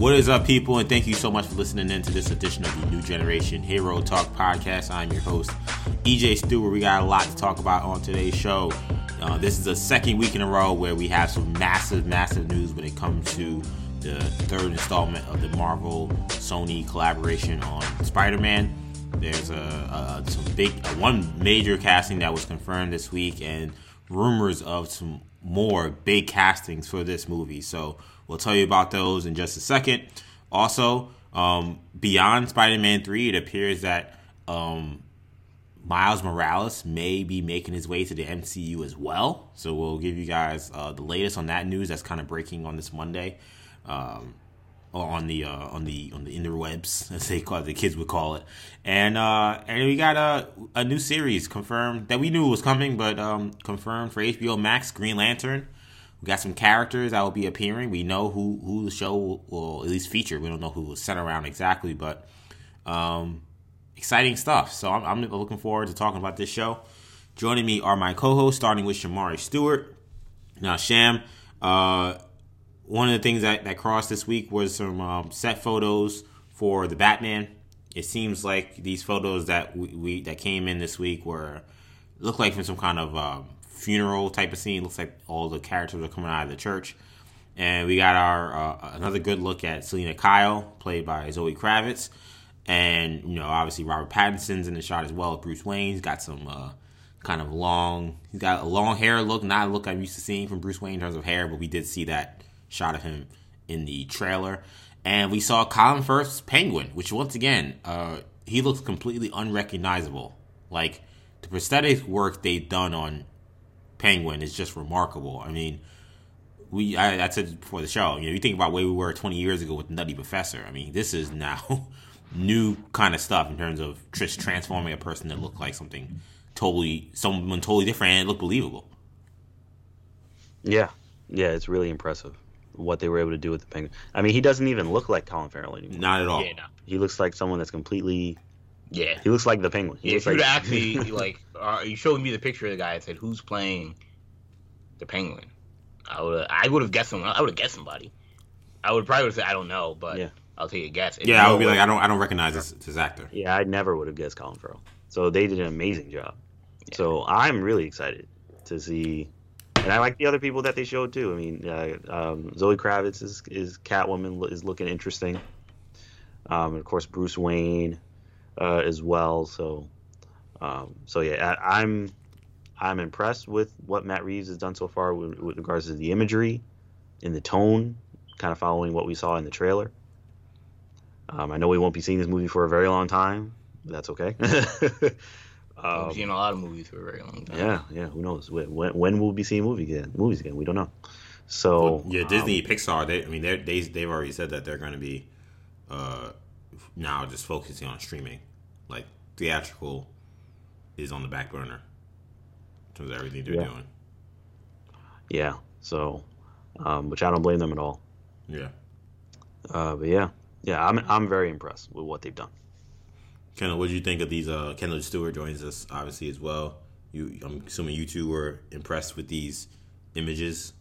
What is up, people? And thank you so much for listening in to this edition of the New Generation Hero Talk podcast. I'm your host, EJ Stewart. We got a lot to talk about on today's show. Uh, this is the second week in a row where we have some massive, massive news when it comes to the third installment of the Marvel Sony collaboration on Spider Man. There's a, a some big a one major casting that was confirmed this week, and rumors of some more big castings for this movie. So we'll tell you about those in just a second. Also, um, beyond Spider-Man three, it appears that um, Miles Morales may be making his way to the MCU as well. So we'll give you guys uh, the latest on that news that's kind of breaking on this Monday. Um, on the uh, on the on the interwebs, as they call it, the kids would call it, and uh, and we got a a new series confirmed that we knew was coming, but um, confirmed for HBO Max, Green Lantern. We got some characters that will be appearing. We know who who the show will, will at least feature. We don't know who will set around exactly, but um, exciting stuff. So I'm, I'm looking forward to talking about this show. Joining me are my co-hosts, starting with Shamari Stewart. Now, Sham. Uh, one of the things that, that crossed this week was some um, set photos for the Batman. It seems like these photos that we, we that came in this week were look like from some kind of um, funeral type of scene. Looks like all the characters are coming out of the church, and we got our uh, another good look at Selina Kyle, played by Zoe Kravitz, and you know obviously Robert Pattinson's in the shot as well. Bruce Wayne's got some uh, kind of long. He's got a long hair look, not a look I'm used to seeing from Bruce Wayne in terms of hair, but we did see that shot of him in the trailer. And we saw Colin Firth's Penguin, which once again, uh, he looks completely unrecognizable. Like the prosthetic work they've done on Penguin is just remarkable. I mean, we I, I said before the show, you know, you think about where we were 20 years ago with Nutty Professor. I mean, this is now new kind of stuff in terms of just transforming a person that looked like something totally someone totally different and it looked believable. Yeah, yeah, it's really impressive what they were able to do with the penguin. I mean, he doesn't even look like Colin Farrell anymore. Not at all. Yeah, no. He looks like someone that's completely. Yeah. He looks like the penguin. He Yeah, looks if you would like actually like, uh, you showed me the picture of the guy and said, "Who's playing the penguin?" I would, I would have guessed someone. I would have guessed somebody. I would probably would say, "I don't know," but Yeah. I'll take a guess. And Yeah, I would be like, I don't, I don't recognize this, this actor. Yeah, I never would have guessed Colin Farrell. So they did an amazing job. So I'm really excited to see, and I like the other people that they showed too. I mean, uh, um, Zoe Kravitz is is Catwoman is looking interesting. Um, and of course Bruce Wayne uh, as well. So, um, so yeah, I, I'm I'm impressed with what Matt Reeves has done so far with, with regards to the imagery and the tone, kind of following what we saw in the trailer. Um, I know we won't be seeing this movie for a very long time. But that's okay. I've um, seen a lot of movies for a very long time. yeah, yeah. Who knows when when, when we'll be seeing movies again? Movies again? We don't know. So Well, yeah, Disney, um, Pixar. They, I mean, they're, they they've already said that they're going to be uh, now just focusing on streaming. Like theatrical is on the back burner in terms of everything they're Yeah. doing. yeah. So, um, which I don't blame them at all. Yeah. Uh, but yeah, yeah. I'm I'm very impressed with what they've done. Kendall, what did you think of these? Uh, Kendall Stewart joins us obviously as well. You, I'm assuming you two were impressed with these images.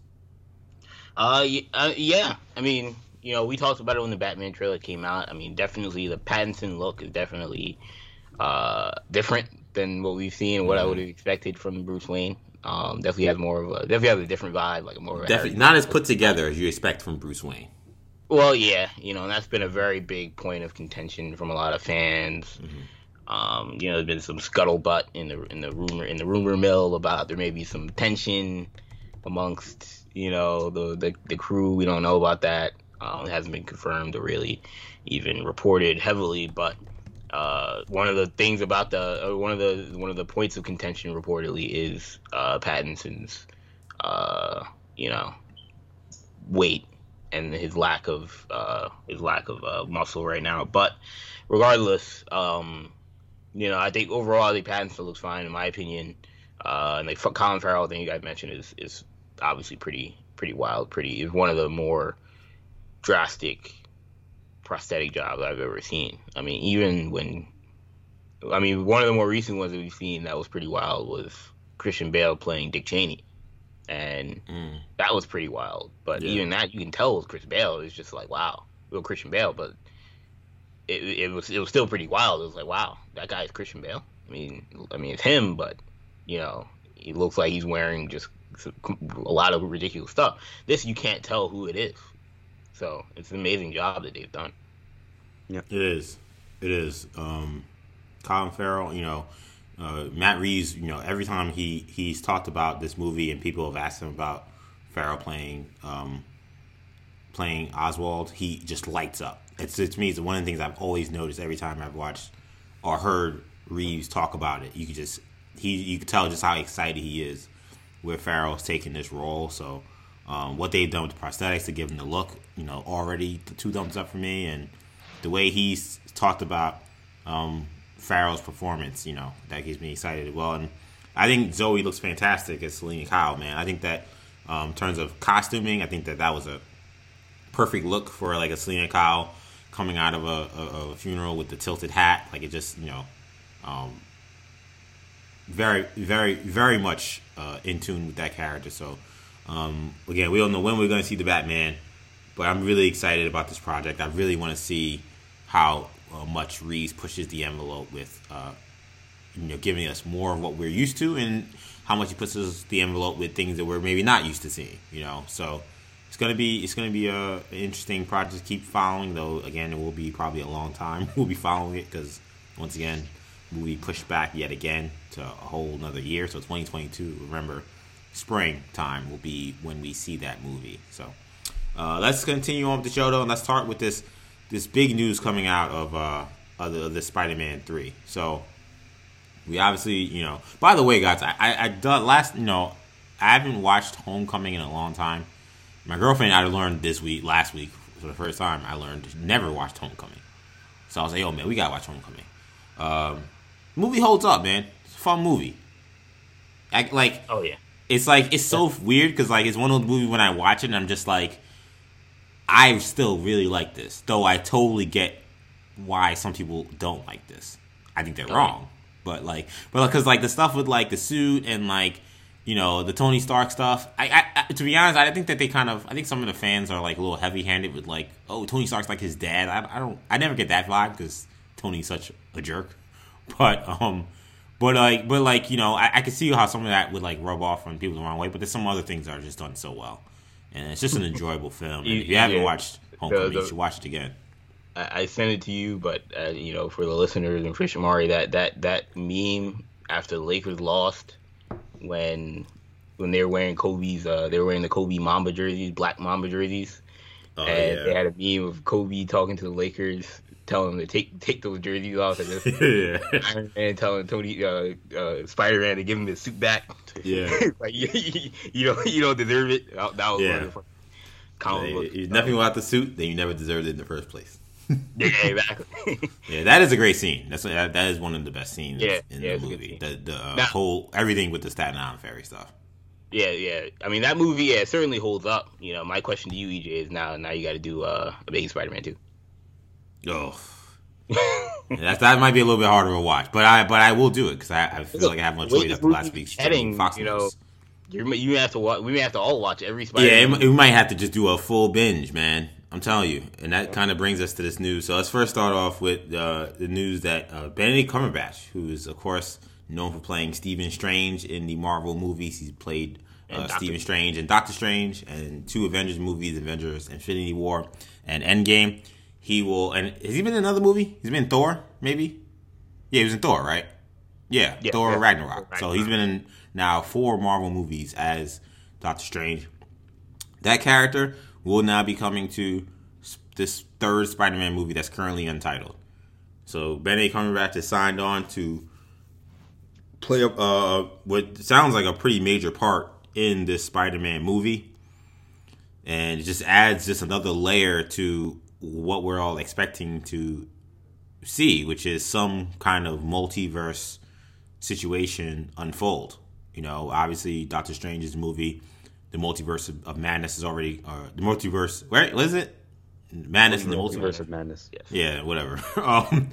Uh, uh, yeah. I mean, you know, we talked about it when the Batman trailer came out. I mean, definitely the Pattinson look is definitely uh different than what we've seen. What I would have expected from Bruce Wayne. Um, definitely has more of a definitely has a different vibe, like a more Definitely not as put together as you expect from Bruce Wayne. Well, yeah, you know, and that's been a very big point of contention from a lot of fans. Um, you know, there's been some scuttlebutt in the in the rumor in the rumor mill about there may be some tension amongst you know the the, the crew. We don't know about that. Um, it hasn't been confirmed or really even reported heavily, but. Uh, one of the things about the uh, one of the one of the points of contention reportedly is uh, Pattinson's uh, you know weight and his lack of uh, his lack of uh, muscle right now. But regardless, um, you know, I think overall, the think Pattinson looks fine in my opinion. Uh, and like Colin Farrell, I think you guys mentioned is is obviously pretty pretty wild, pretty is one of the more drastic prosthetic jobs I've ever seen. I mean, even when I mean, one of the more recent ones that we've seen that was pretty wild was Christian Bale playing Dick Cheney, and Mm. that was pretty wild. But Yeah. even that, you can tell was Chris Bale. It's just like, wow, well Christian Bale, but it, it was it was still pretty wild. It was like, wow, that guy is Christian Bale. I mean, I mean it's him, but you know, he looks like he's wearing just a lot of ridiculous stuff. This you can't tell who it is. So it's an amazing job that they've done. Yeah, it is. It is. Um, Colin Farrell, you know, uh, Matt Reeves, you know, every time he he's talked about this movie and people have asked him about Farrell playing um, playing Oswald, he just lights up. It's to me, it's one of the things I've always noticed every time I've watched or heard Reeves talk about it. You could just he you could tell just how excited he is where Farrell's taking this role. So um, what they've done with the prosthetics to give him the look, you know, already two thumbs up for me, and the way he's talked about um, Farrell's performance, you know, that gets me excited as well. And I think Zoe looks fantastic as Selina Kyle, man. I think that um, in terms of costuming, I think that that was a perfect look for like a Selina Kyle coming out of a, a, a funeral with the tilted hat. Like it just, you know, um, very, very, very much uh, in tune with that character. So, um, again, we don't know when we're going to see the Batman, but I'm really excited about this project. I really want to see how much Reeves pushes the envelope with, uh, you know, giving us more of what we're used to, and how much he pushes the envelope with things that we're maybe not used to seeing. You know, so it's gonna be it's gonna be a an interesting project to keep following. Though again, it will be probably a long time. We'll be following it because once again, we'll be pushed back yet again to a whole another year. So 2022. Remember, spring time will be when we see that movie. So uh, let's continue on with the show though, and let's start with this this big news coming out of uh, of the, the Spider-Man three. So we obviously, you know. By the way, guys, I I, I last, you know, I haven't watched Homecoming in a long time. My girlfriend I learned this week, last week for the first time, I learned never watched Homecoming. So I was like, "Yo, man, we gotta watch Homecoming." Um, movie holds up, man. It's a fun movie. I, like, oh yeah, it's like it's so weird because like it's one of those movies when I watch it and I'm just like, I still really like this, though I totally get why some people don't like this. I think they're wrong, but like, but because like the stuff with like the suit and like you know the Tony Stark stuff. I, I, I, to be honest, I think that they kind of I think some of the fans are like a little heavy handed with like, oh, Tony Stark's like his dad. I, I don't I never get that vibe because Tony's such a jerk. But um, but like but like you know I, I can see how some of that would like rub off on people the wrong way. But there's some other things that are just done so well, and it's just an enjoyable film. And if you haven't yeah. watched Homecoming, the, the, you should watch it again. I, I sent it to you, but uh, you know for the listeners and for Shamari, that that that meme after the Lakers lost when when they were wearing Kobe's uh they were wearing the Kobe Mamba jerseys, black Mamba jerseys. Oh, and yeah. they had a meme of Kobe talking to the Lakers, telling him to take take those jerseys off, and just yeah. Iron Man telling Tony uh, uh, Spider Man to give him his suit back. Yeah, like you, you, don't you don't deserve it. That was yeah. wonderful. Comic yeah. Nothing without the suit, then you never deserved it in the first place. yeah, exactly. yeah, that is a great scene. That's that, that is one of the best scenes yeah, in yeah, the movie. The the uh, now, whole everything with the Staten Island ferry stuff. Yeah, yeah. I mean that movie, yeah, certainly holds up. You know, my question to you, EJ, is now now you got to do uh, Amazing Spider-Man two. Oh, that that might be a little bit harder to watch, but I but I will do it because I, I feel Look, like I have no choice after last week's heading. Fox you know, you you have to watch. We may have to all watch every Spider. Yeah, we might have to just do a full binge, man. I'm telling you, and that kind of brings us to this news. So let's first start off with uh, the news that uh, Benedict Cumberbatch, who is of course known for playing Stephen Strange in the Marvel movies, he's played uh, Stephen Strange and Doctor Strange and two Avengers movies, Avengers: Infinity War and Endgame. He will, and has he been in another movie? He's been in Thor, maybe. Yeah, he was in Thor, right? Yeah, yeah Thor yeah. Ragnarok. Ragnarok. So he's been in now four Marvel movies as Doctor Strange. That character will now be coming to this third Spider-Man movie that's currently untitled. So Benedict Cumberbatch is signed on to play uh, what sounds like a pretty major part in this Spider-Man movie, and it just adds just another layer to what we're all expecting to see, which is some kind of multiverse situation unfold. You know, obviously Doctor Strange's movie the multiverse of, madness is already uh, the multiverse. Where what is it? Madness in the multiverse. multiverse of madness. Yes. Yeah, whatever. um,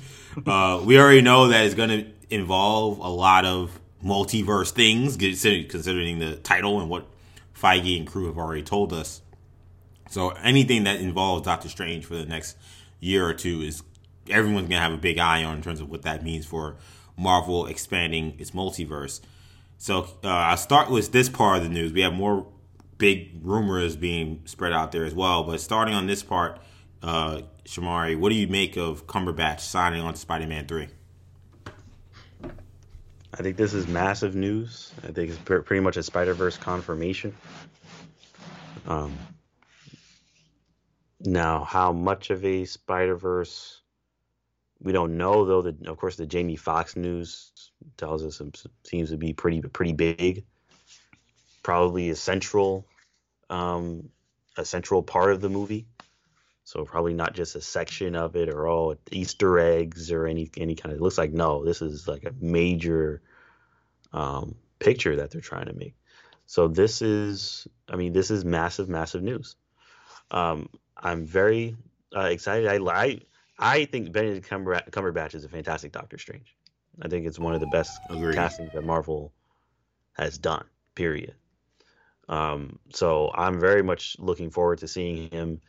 uh, we already know that it's going to involve a lot of multiverse things, considering the title and what Feige and crew have already told us. So anything that involves Doctor Strange for the next year or two is everyone's gonna have a big eye on in terms of what that means for Marvel expanding its multiverse. So uh, I'll start with this part of the news. We have more big rumors being spread out there as well. But starting on this part, uh, Shamari, what do you make of Cumberbatch signing on to Spider Man 3? I think this is massive news. I think it's pretty much a Spider Verse confirmation. Um, now, how much of a Spider Verse we don't know though. That of course the Jamie Foxx news tells us it seems to be pretty pretty big. Probably a central, um, a central part of the movie. So probably not just a section of it or all Easter eggs or any any kind of. It looks like no, this is like a major um, picture that they're trying to make. So this is, I mean, this is massive, massive news. Um, I'm very uh, excited. I, I I think Benedict Cumberbatch is a fantastic Doctor Strange. I think it's one of the best Agreed. castings that Marvel has done. Period. Um, so I'm very much looking forward to seeing him,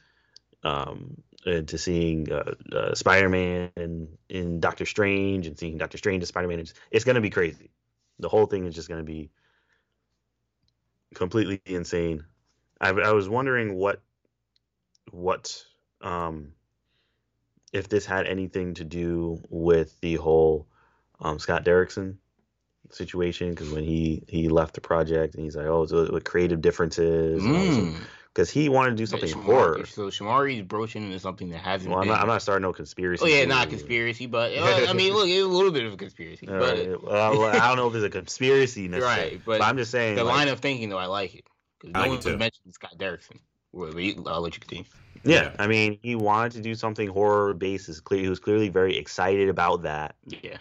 um, and to seeing uh, uh, Spider-Man in, in Doctor Strange and seeing Doctor Strange as Spider-Man. It's, it's going to be crazy. The whole thing is just going to be completely insane. I, I was wondering what what um, if this had anything to do with the whole um, Scott Derrickson situation because when he he left the project and he's like, oh, so what creative differences. Because mm. he wanted to do something Shamari, horror. So Shamari's broaching into something that hasn't. Well, I'm not, I'm not, starting no conspiracy. Oh yeah, not conspiracy, but I mean, look, it's a little bit of a conspiracy. but right. well, I don't know if it's a conspiracy necessarily. Right, but, but I'm just saying the like, line of thinking though, I like it because no one mentioned Scott Derrickson. Well, I'll let you continue. Yeah, yeah, I mean, he wanted to do something horror based. Is clear. He was clearly very excited about that. Yeah.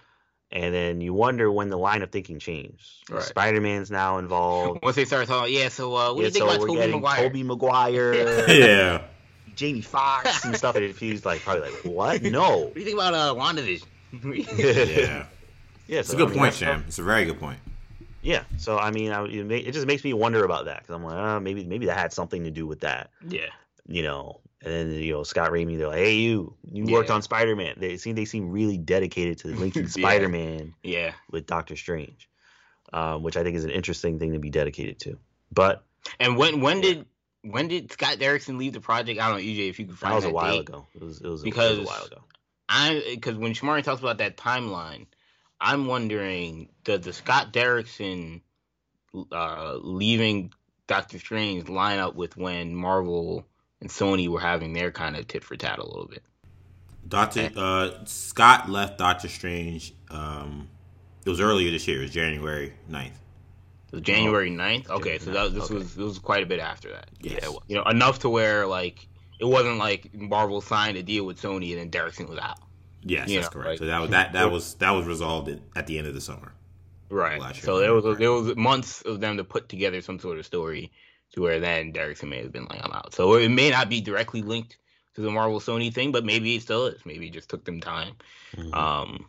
And then you wonder when the line of thinking changed. Right. Spider Man's now involved. Once they start talking, yeah. So uh, what yeah, do you think so about Tobey Maguire? Tobey Maguire. yeah. Jamie Foxx and stuff. And he's like probably like, what? No. what do you think about uh, WandaVision? yeah. Yeah, so, it's a good I mean, point, Sam. It's a very good point. Yeah, so I mean, I, it, it, just makes me wonder about that because I'm like, oh, maybe maybe that had something to do with that. Yeah, you know, and then you know Scott Raimi, they're like, "Hey, you, you yeah. worked on Spider Man." They seem they seem really dedicated to linking yeah. Spider Man, yeah, with Doctor Strange, um, which I think is an interesting thing to be dedicated to. But and when when did when did Scott Derrickson leave the project? I don't know, EJ, if you could find that was that a while date. ago. It was it was, because it was a while ago. I because when Shamari talks about that timeline, I'm wondering does the Scott Derrickson uh, leaving Doctor Strange line up with when Marvel and Sony were having their kind of tit for tat a little bit. Doctor uh, Scott left Doctor Strange. Um, it was earlier this year. It was January 9th. It was January 9th? Okay, January so that, this okay. was this was quite a bit after that. Yes. Yeah, you know, enough to where like it wasn't like Marvel signed a deal with Sony and then Derrickson was out. Yes, you that's know, correct. Like, so that was that that was that was resolved at the end of the summer. Right. So there was there was months of them to put together some sort of story to where then Derrickson may have been like, I'm out. So it may not be directly linked to the Marvel Sony thing, but maybe it still is. Maybe it just took them time. Mm-hmm. Um,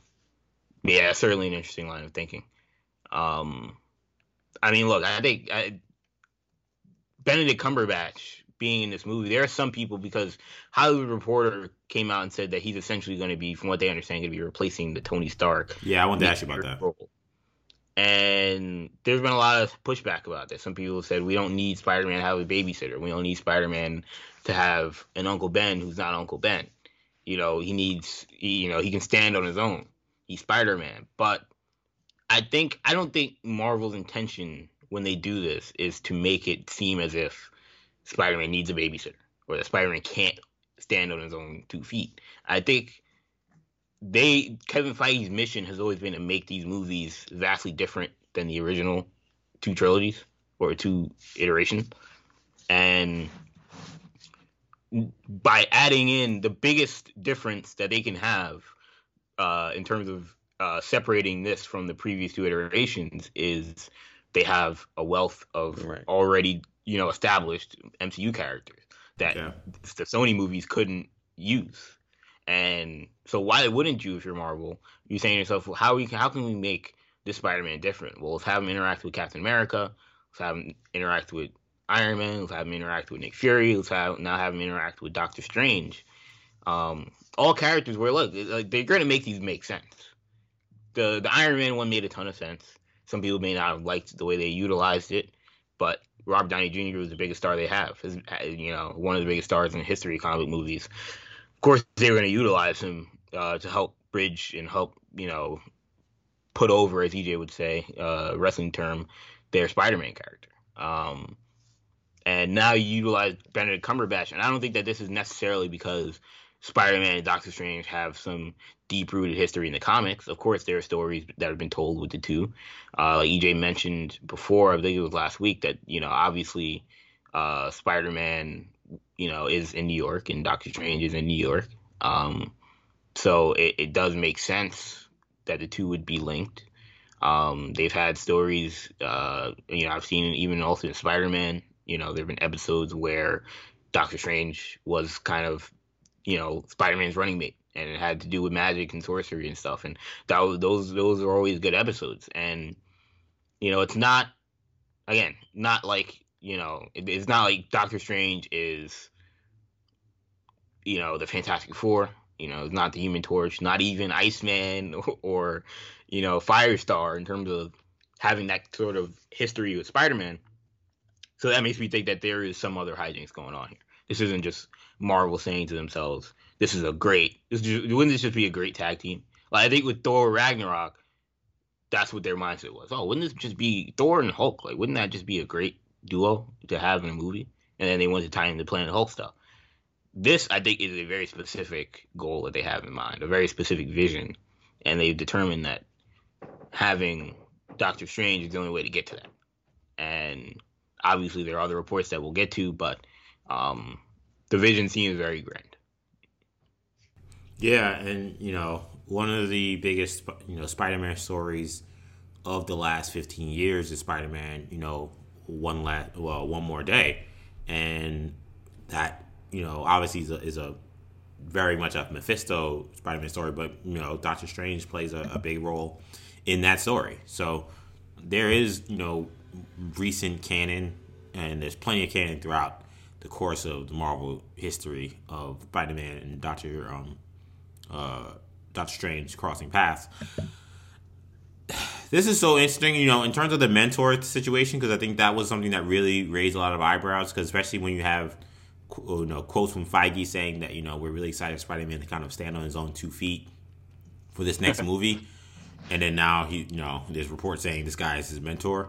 yeah, certainly an interesting line of thinking. Um, I mean, look, I think I, Benedict Cumberbatch being in this movie, there are some people because Hollywood Reporter came out and said that he's essentially going to be, from what they understand, going to be replacing the Tony Stark. Yeah, I wanted to ask you about that. Role. And there's been a lot of pushback about this. Some people said we don't need Spider-Man to have a babysitter. We don't need Spider-Man to have an Uncle Ben who's not Uncle Ben. You know, he needs, you know, he can stand on his own. He's Spider-Man. But I think I don't think Marvel's intention when they do this is to make it seem as if Spider-Man needs a babysitter or that Spider-Man can't stand on his own two feet. I think they Kevin Feige's mission has always been to make these movies vastly different than the original two trilogies or two iterations, and by adding in the biggest difference that they can have uh, in terms of uh, separating this from the previous two iterations is they have a wealth of right. already you know established MCU characters that yeah. the Sony movies couldn't use. And so why wouldn't you if you're Marvel? You're saying to yourself, well, how we can, how can we make this Spider-Man different? Well, let's have him interact with Captain America. Let's have him interact with Iron Man. Let's have him interact with Nick Fury. Let's have now have him interact with Doctor Strange. Um, all characters where look, like they're going to make these make sense. The the Iron Man one made a ton of sense. Some people may not have liked the way they utilized it, but Robert Downey Jr. was the biggest star they have. His, you know, one of the biggest stars in the history of comic movies. Of course, they were going to utilize him uh, to help bridge and help, you know, put over, as EJ would say, uh, wrestling term, their Spider-Man character. Um, and now you utilize Benedict Cumberbatch, and I don't think that this is necessarily because Spider-Man and Doctor Strange have some deep-rooted history in the comics. Of course, there are stories that have been told with the two. Uh, like EJ mentioned before, I think it was last week that you know, obviously, uh, Spider-Man, you know, is in New York and Doctor Strange is in New York. Um, so it, it does make sense that the two would be linked. Um, they've had stories, uh, you know, I've seen even also in Spider-Man. You know, there have been episodes where Doctor Strange was kind of you know Spider-Man's running mate, and it had to do with magic and sorcery and stuff. And that was, those those are always good episodes. And you know, it's not again not like you know it, it's not like Doctor Strange is you know the Fantastic Four. You know, it's not the Human Torch, not even Iceman or, or you know Firestar in terms of having that sort of history with Spider-Man. So that makes me think that there is some other hijinks going on here. This isn't just Marvel saying to themselves, "This is a great. This just, wouldn't this just be a great tag team?" Like I think with Thor Ragnarok, that's what their mindset was. Oh, wouldn't this just be Thor and Hulk? Like, wouldn't that just be a great duo to have in a movie? And then they went to tie the Planet Hulk stuff. This, I think, is a very specific goal that they have in mind, a very specific vision, and they've determined that having Doctor Strange is the only way to get to that. And obviously, there are other reports that we'll get to, but um, the vision seems very grand. Yeah, and you know, one of the biggest you know Spider-Man stories of the last 15 years is Spider-Man, you know, one last well, one more day. And that, you know, obviously is a, is a very much a Mephisto Spider-Man story, but you know, Doctor Strange plays a, a big role in that story. So there is, you know, recent canon and there's plenty of canon throughout the course of the Marvel history of Spider-Man and Doctor um, uh, Doctor Strange crossing paths. This is so interesting, you know, in terms of the mentor situation, because I think that was something that really raised a lot of eyebrows, because especially when you have, you know, quotes from Feige saying that you know we're really excited for Spider-Man to kind of stand on his own two feet for this next movie, and then now he, you know, there's reports saying this guy is his mentor.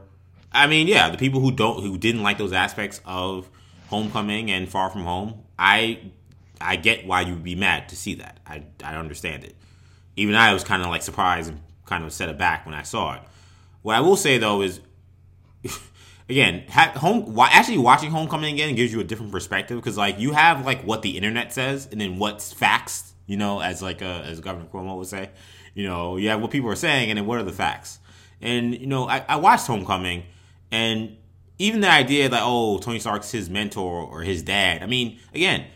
I mean, yeah, the people who don't, who didn't like those aspects of Homecoming and Far From Home, I I get why you'd be mad to see that. I I understand it. Even I was kind of like surprised and kind of set it back when I saw it. What I will say though is, again, home actually watching Homecoming again gives you a different perspective because like you have like what the internet says and then what's facts. You know, as like a, as Governor Cuomo would say, you know, you have what people are saying and then what are the facts. And you know, I, I watched Homecoming and even the idea that oh Tony Stark's his mentor or his dad. I mean, again,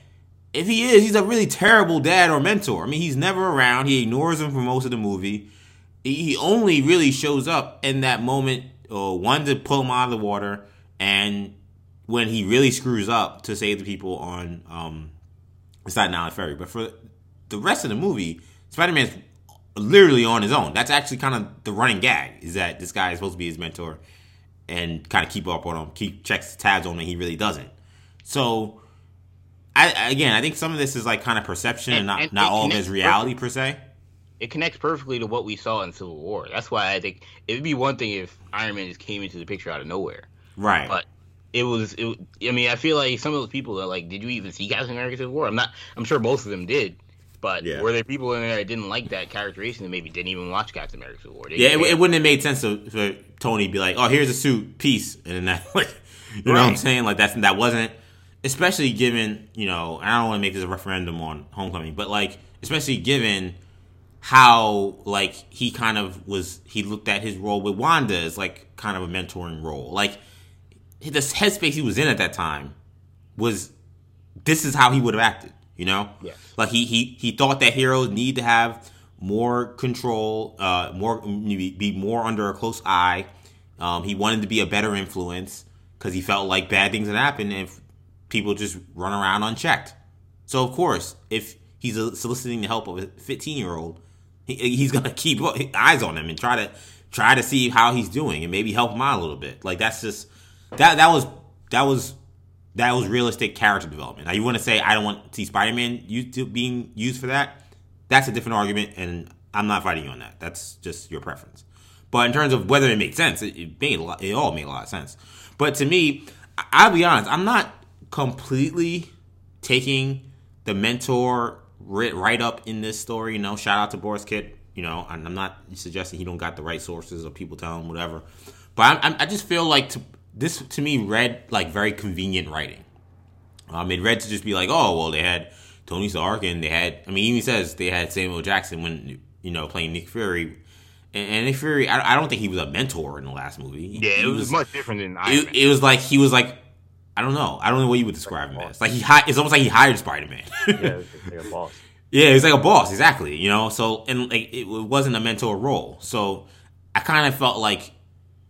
if he is, he's a really terrible dad or mentor. I mean, he's never around. He ignores him for most of the movie. He only really shows up in that moment, uh, one to pull him out of the water, and when he really screws up to save the people on um, Staten Island Ferry. But for the rest of the movie, Spider Man's literally on his own. That's actually kind of the running gag is that this guy is supposed to be his mentor and kind of keep up on him, keep checks tabs on him. He really doesn't. So, I again, I think some of this is like kind of perception and, and not and not all of his reality per se. It connects perfectly to what we saw in Civil War. That's why I think it'd be one thing if Iron Man just came into the picture out of nowhere, right? But it was, it, I mean, I feel like some of those people are like, did you even see Captain America Civil War? I'm not. I'm sure most of them did. But yeah. were there people in there that didn't like that characterization that maybe didn't even watch Captain America Civil War? yeah, it, it, wouldn't have made sense to, for Tony to be like, "Oh, here's a suit, peace," and then that, like, you know right. what I'm saying? Like that's that wasn't, especially given you know, I don't want to make this a referendum on Homecoming, but like, especially given how like he kind of was, he looked at his role with Wanda as like kind of a mentoring role, like the headspace he was in at that time was this is how he would have acted you know, yeah. Like he he he thought that heroes need to have more control, uh, more be more under a close eye. Um, he wanted to be a better influence because he felt like bad things had happened if people just run around unchecked. So of course, if he's soliciting the help of a 15 year old, he, he's gonna keep eyes on him and try to try to see how he's doing and maybe help him out a little bit. Like that's just that that was that was that was realistic character development. Now you want to say I don't want to see Spider Man used being used for that? That's a different argument, and I'm not fighting you on that. That's just your preference. But in terms of whether it made sense, it, it made lot, it all made a lot of sense. But to me, I'll be honest, I'm not completely taking the mentor right up in this story. You know, shout out to Borys Kit. You know, I'm not suggesting he don't got the right sources or people telling him whatever. But I, I just feel like to, this to me read like very convenient writing. Um, it read to just be like, oh well, they had Tony Stark and they had. I mean, even says they had Samuel Jackson when you know playing Nick Fury. And, Nick Fury, I, I, don't think he was a mentor in the last movie. Yeah, it was, was, much different than Iron it, it was like he was like I don't know. I don't know what you would describe him as. Like he, hi- it's almost like he hired Spider Man. yeah, like a boss. Yeah, he's like a boss, exactly. You know, so and like it, it wasn't a mentor role. So I kind of felt like,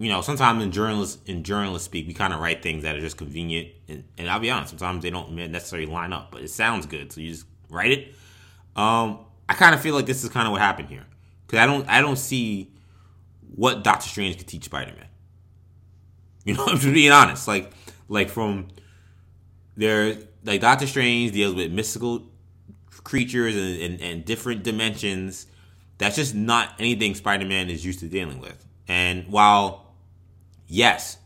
you know, sometimes in journalists in journalists speak, we kind of write things that are just convenient, and, and I'll be honest, sometimes they don't necessarily line up, but it sounds good, so you just write it. Um, I kind of feel like this is kind of what happened here because I don't I don't see what Doctor Strange could teach Spider Man. You know, I'm just being honest. Like like from there like Doctor Strange deals with mystical creatures and, and, and different dimensions. That's just not anything Spider Man is used to dealing with. And while yes,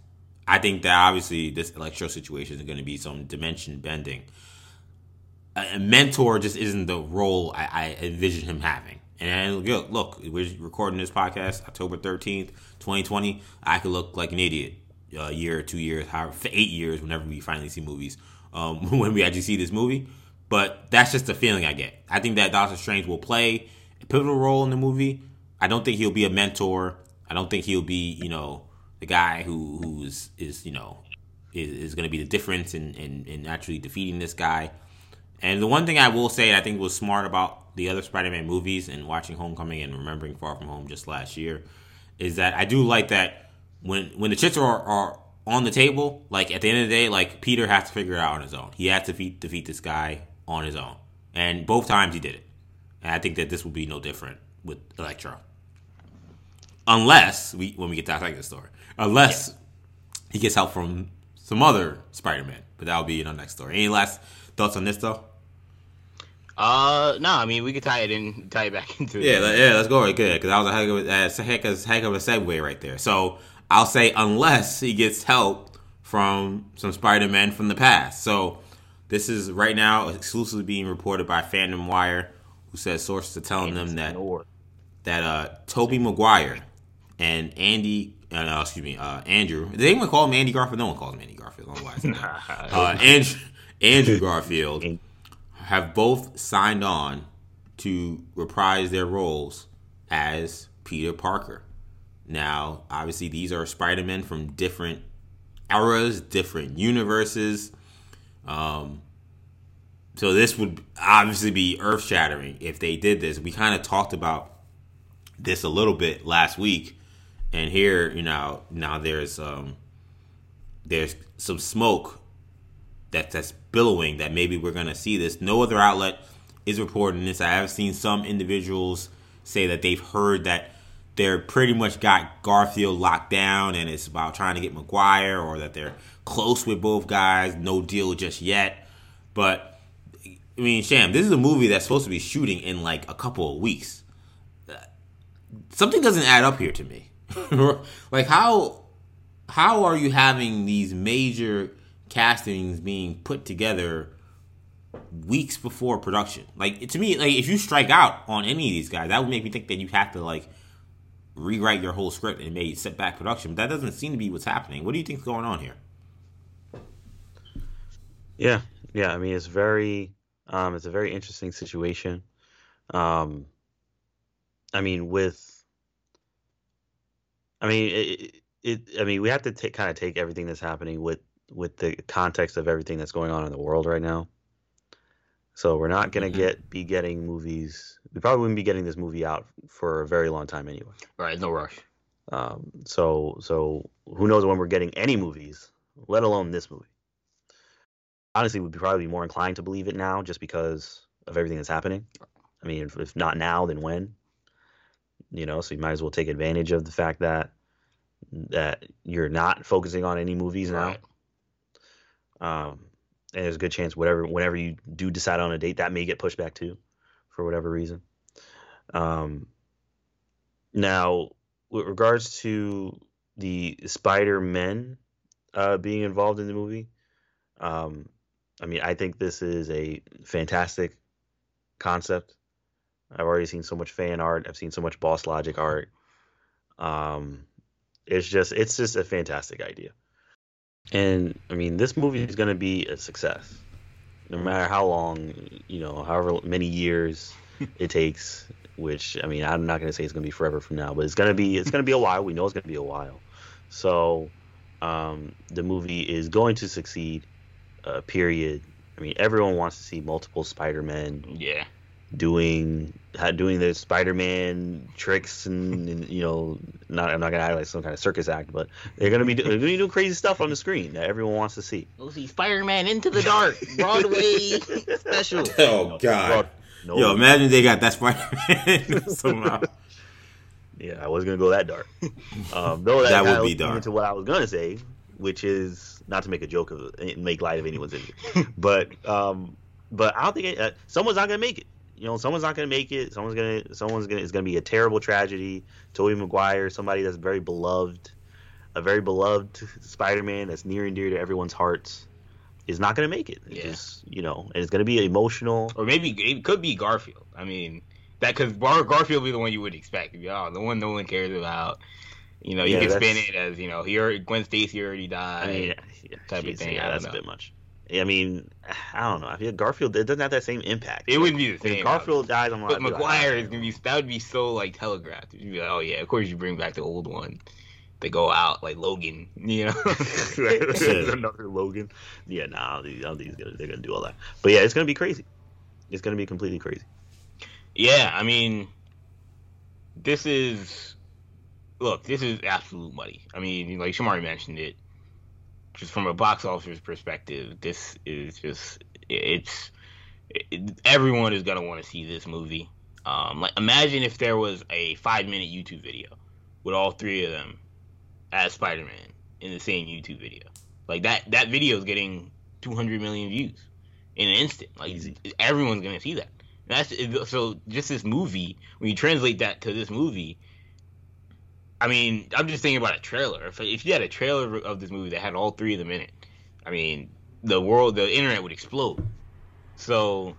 I think that obviously this Electro situation is going to be some dimension bending. A mentor just isn't the role I, I envision him having. And look, look, we're recording this podcast October 13th, 2020. I could look like an idiot a year two years, however, eight years, whenever we finally see movies, um, when we actually see this movie. But that's just the feeling I get. I think that Doctor Strange will play a pivotal role in the movie. I don't think he'll be a mentor. I don't think he'll be, you know, the guy who who's is you know is, is going to be the difference in, in in actually defeating this guy. And the one thing I will say I think was smart about the other Spider-Man movies and watching Homecoming and remembering Far From Home just last year is that I do like that when when the chips are, are on the table, like at the end of the day, like Peter has to figure it out on his own. He has to defeat defeat this guy on his own, and both times he did it. And I think that this will be no different with Electro, unless we when we get to the story, unless yeah. he gets help from some other Spider-Man. But that'll be in our next story. Any last thoughts on this though? Uh, no, I mean we could tie it in, tie it back into. Yeah, yeah, let's go right good because that was a heck of a, uh, heck, of, heck of a segue right there. So I'll say unless he gets help from some Spider-Man from the past. So this is right now exclusively being reported by Fandom Wire, who says sources are telling them that that uh Tobey Maguire and Andy uh, excuse me, uh, Andrew. Did anyone call him Andy Garfield? No one calls him Andy Garfield. Otherwise, uh, Andrew, Andrew Garfield have both signed on to reprise their roles as Peter Parker. Now, obviously, these are Spider Men from different eras, different universes. Um, so this would obviously be earth shattering if they did this. We kind of talked about this a little bit last week, and here, you know, now there's um, there's some smoke that that's billowing that maybe we're gonna see this. No other outlet is reporting this. I have seen some individuals say that they've heard that they're pretty much got Garfield locked down and it's about trying to get Maguire or that they're close with both guys, no deal just yet. But I mean, Sham, this is a movie that's supposed to be shooting in like a couple of weeks. Something doesn't add up here to me. like how how are you having these major castings being put together weeks before production? Like to me, like if you strike out on any of these guys, that would make me think that you have to like rewrite your whole script and maybe set back production. But that doesn't seem to be what's happening. What do you think's going on here? Yeah, yeah. I mean, it's very, um, it's a very interesting situation. Um, I mean, with, I mean, it, it I mean, we have to take kind of take everything that's happening with with the context of everything that's going on in the world right now. So we're not gonna mm-hmm. get be getting movies. We probably wouldn't be getting this movie out for a very long time anyway. Right, no rush. Um, so so who knows when we're getting any movies let alone this movie. Honestly, we'd probably be more inclined to believe it now, just because of everything that's happening. I mean, if, if not now, then when? You know, so you might as well take advantage of the fact that that you're not focusing on any movies now. Um, and there's a good chance whatever whenever you do decide on a date, that may get pushed back too, for whatever reason. Um, now, with regards to the Spider Men uh, being involved in the movie, um, I mean, I think this is a fantastic concept. I've already seen so much fan art. I've seen so much Boss Logic art. Um, it's just, it's just a fantastic idea. And I mean, this movie is going to be a success, no matter how long, you know, however many years it takes. Which I mean, I'm not going to say it's going to be forever from now, but it's going to be, it's going to be a while. We know it's going to be a while. So, um, the movie is going to succeed. Uh, period. I mean, everyone wants to see multiple Spider-Men Yeah. Doing ha- doing their Spider-Man tricks and, and you know, not I'm not gonna act like some kind of circus act, but they're gonna be do- they're gonna be doing crazy stuff on the screen that everyone wants to see. We'll see Spider-Man Into the Dark Broadway special. Oh God. No, Yo, imagine they got that Spider-Man somehow. yeah, I was gonna go that dark. Um, though that, That would be dark. Into what I was gonna say, which is not to make a joke of make light of anyone's injury, but um, but I don't think it, uh, someone's not gonna make it. You know, someone's not gonna make it. Someone's gonna someone's gonna it's gonna be a terrible tragedy. Tobey Maguire, somebody that's very beloved, a very beloved Spider-Man that's near and dear to everyone's hearts, is not gonna make it. It's Yeah. just, you know, and it's gonna be emotional. Or maybe it could be Garfield. I mean, that because Gar- Garfield would be the one you would expect. You'd be, Oh, the one no one cares about. You know, you Yeah, can spin it as you know, he already, Gwen Stacy already died. I mean, yeah, type of thing, Yeah, that's a know. bit much. I mean, I don't know. I feel Garfield it doesn't have that same impact. it wouldn't be the If same. Garfield dies, I'm like, but like, Maguire ah, is gonna be that would be so like telegraphed. You'd be like, oh yeah, of course you bring back the old one. They go out like Logan, you know. another Logan. Yeah, nah, I don't think, I he's gonna, they're gonna do all that. But yeah, it's gonna be crazy. It's gonna be completely crazy. Yeah, I mean, this is look, this is absolute money. I mean, like Shamari mentioned it, just from a box office perspective, this is just it's it, everyone is gonna want to see this movie. Um, like imagine if there was a five minute YouTube video with all three of them as Spider Man in the same YouTube video. Like that that video is getting 200 million views in an instant. Like Easy. everyone's gonna see that. That's so. Just this movie. When you translate that to this movie, I mean, I'm just thinking about a trailer. If if you had a trailer of this movie that had all three of them in it, I mean, the world, the internet would explode. So,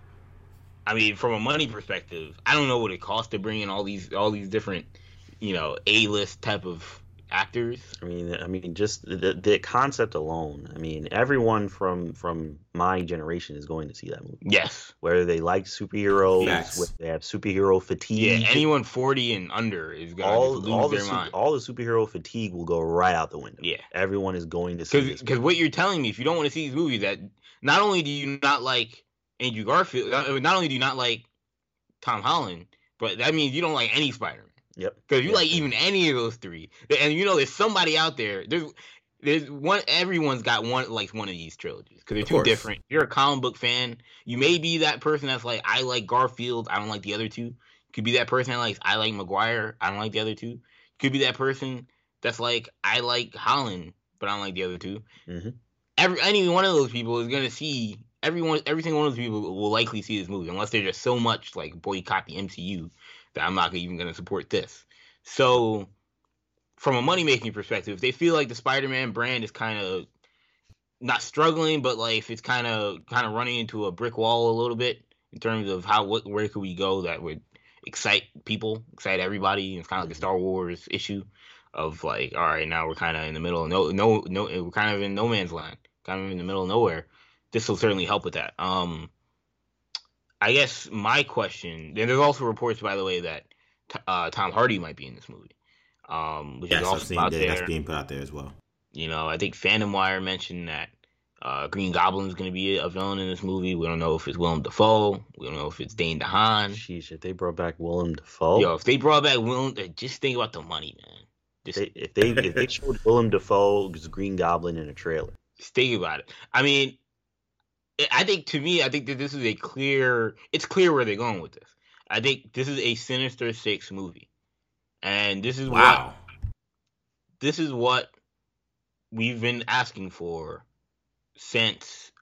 I mean, from a money perspective, I don't know what it costs to bring in all these all these different, you know, A list type of actors. I mean, I mean, just the the concept alone. I mean, everyone from from my generation is going to see that movie, Yes. whether they like superheroes, Facts. whether they have superhero fatigue. Yeah. Anyone 40 and under is gonna all lose all the su- all the superhero fatigue will go right out the window. Yeah. everyone is going to see Because what you're telling me, if you don't want to see these movies, that not only do you not like Andrew Garfield, uh, not only do you not like Tom Holland, but that means you don't like any Spider-Man. Yep. Because you Yeah. like even any of those three, and you know there's somebody out there. There's there's one. Everyone's got one like one of these trilogies because they're Of too course. different. If you're a comic book fan, you may be that person that's like I like Garfield, I don't like the other two. You could be that person that likes I like Maguire. I don't like the other two. You could be that person that's like I like Holland, but I don't like the other 2 Mhm. Every any one of those people is gonna see everyone. Every single one of those people will likely see this movie unless they're just so much like boycott the MCU that I'm not even gonna support this. So, from a money making perspective, if they feel like the Spider-Man brand is kind of not struggling, but like if it's kind of kind of running into a brick wall a little bit in terms of how what where could we go that would excite people, excite everybody. It's kind of like a Star Wars issue of like, all right, now we're kind of in the middle of no no no, we're kind of in no man's land, kind of in the middle of nowhere. This will certainly help with that. Um, I guess my question, and there's also reports, by the way, that uh, Tom Hardy might be in this movie, um, which Yes, is I've seen out that. there. That's being put out there as well. You know, I think Fandom Wire mentioned that uh, Green Goblin is going to be a villain in this movie. We don't know if it's Willem Dafoe. We don't know if it's Dane DeHaan. Sheesh, if they brought back Willem Dafoe, Yo, if they brought back Willem, uh, just think about the money, man. Just they, if they if they showed Willem Dafoe's Green Goblin in a trailer, Just think about it. I mean, I think to me, I think that this is a clear. It's clear where they're going with this. I think this is a Sinister Six movie, and this is wow. what this is what we've been asking for since